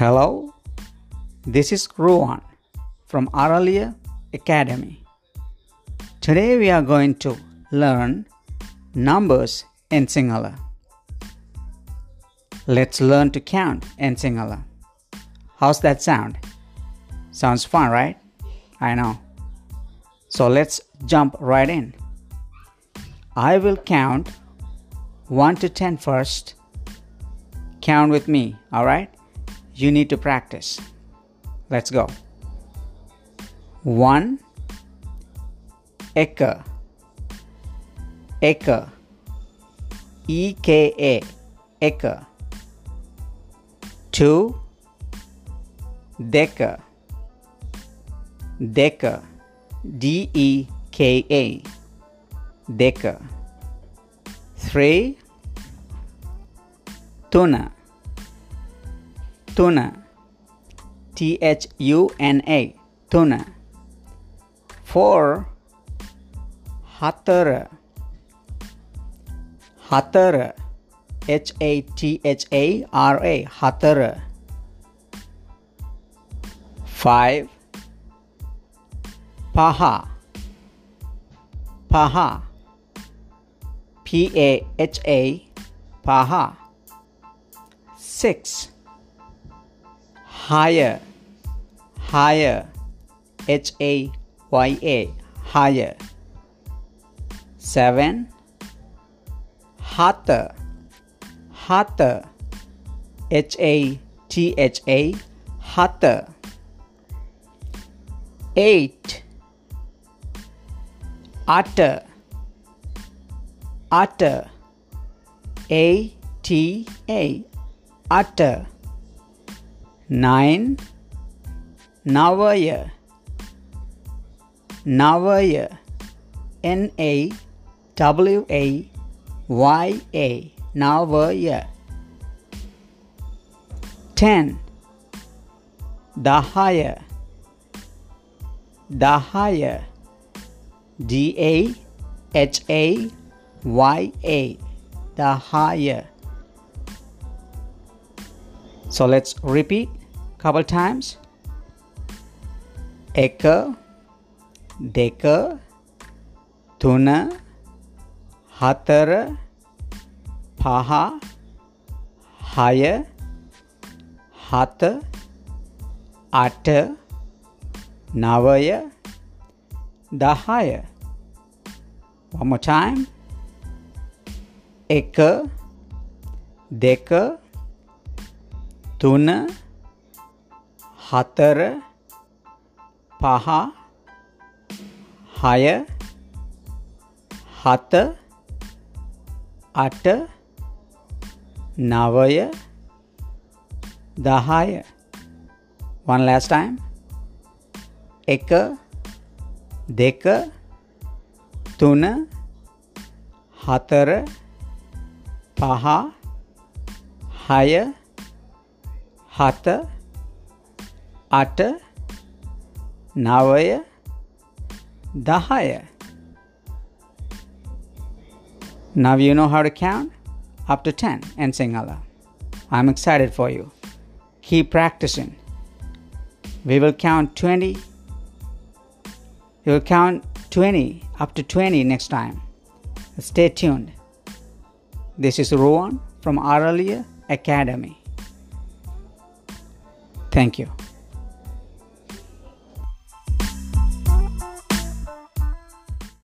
Hello, this is Ruan from Aralia Academy. Today we are going to learn numbers in Sinhala. Let's learn to count in Sinhala. How's that sound? Sounds fun, right? I know. So let's jump right in. I will count 1 to 10 first. Count with me, alright? You need to practice. Let's go. 1 Eka Eka E K A. Eka 2 Deka Deka D E K A. Deka 3 Tuna Tuna. T H U N A. Tuna. 4 Hatara Hatara H A T H A R A. Hatara 5 Paha. Paha. P A H A. Paha. 6 Higher. Higher. H A Y A. Higher. 7 hotter. Hatha H A T H A. Hotter. 8 utter. Utter. A t a. Utter 9 navaya. Navaya. N a w a y a. Navaya. 10 dahaya. Dahaya. D A H A Y A, the higher. So let's repeat couple times. එක දෙක තුන හතර පහ හය හත අට නවය දහය වමටයිම් එක දෙක තුන හතර පහ හය හත අට නවය දහය. One last time. එක දෙක තුන හතර පහ හය හත අට නවය දහය. Now you know how to count up to 10 in Sinhala? I'm excited for you. Keep practicing. We will count 20. You'll count 20 up to 20 next time. Stay tuned. This is Rowan from Aralia Academy. Thank you.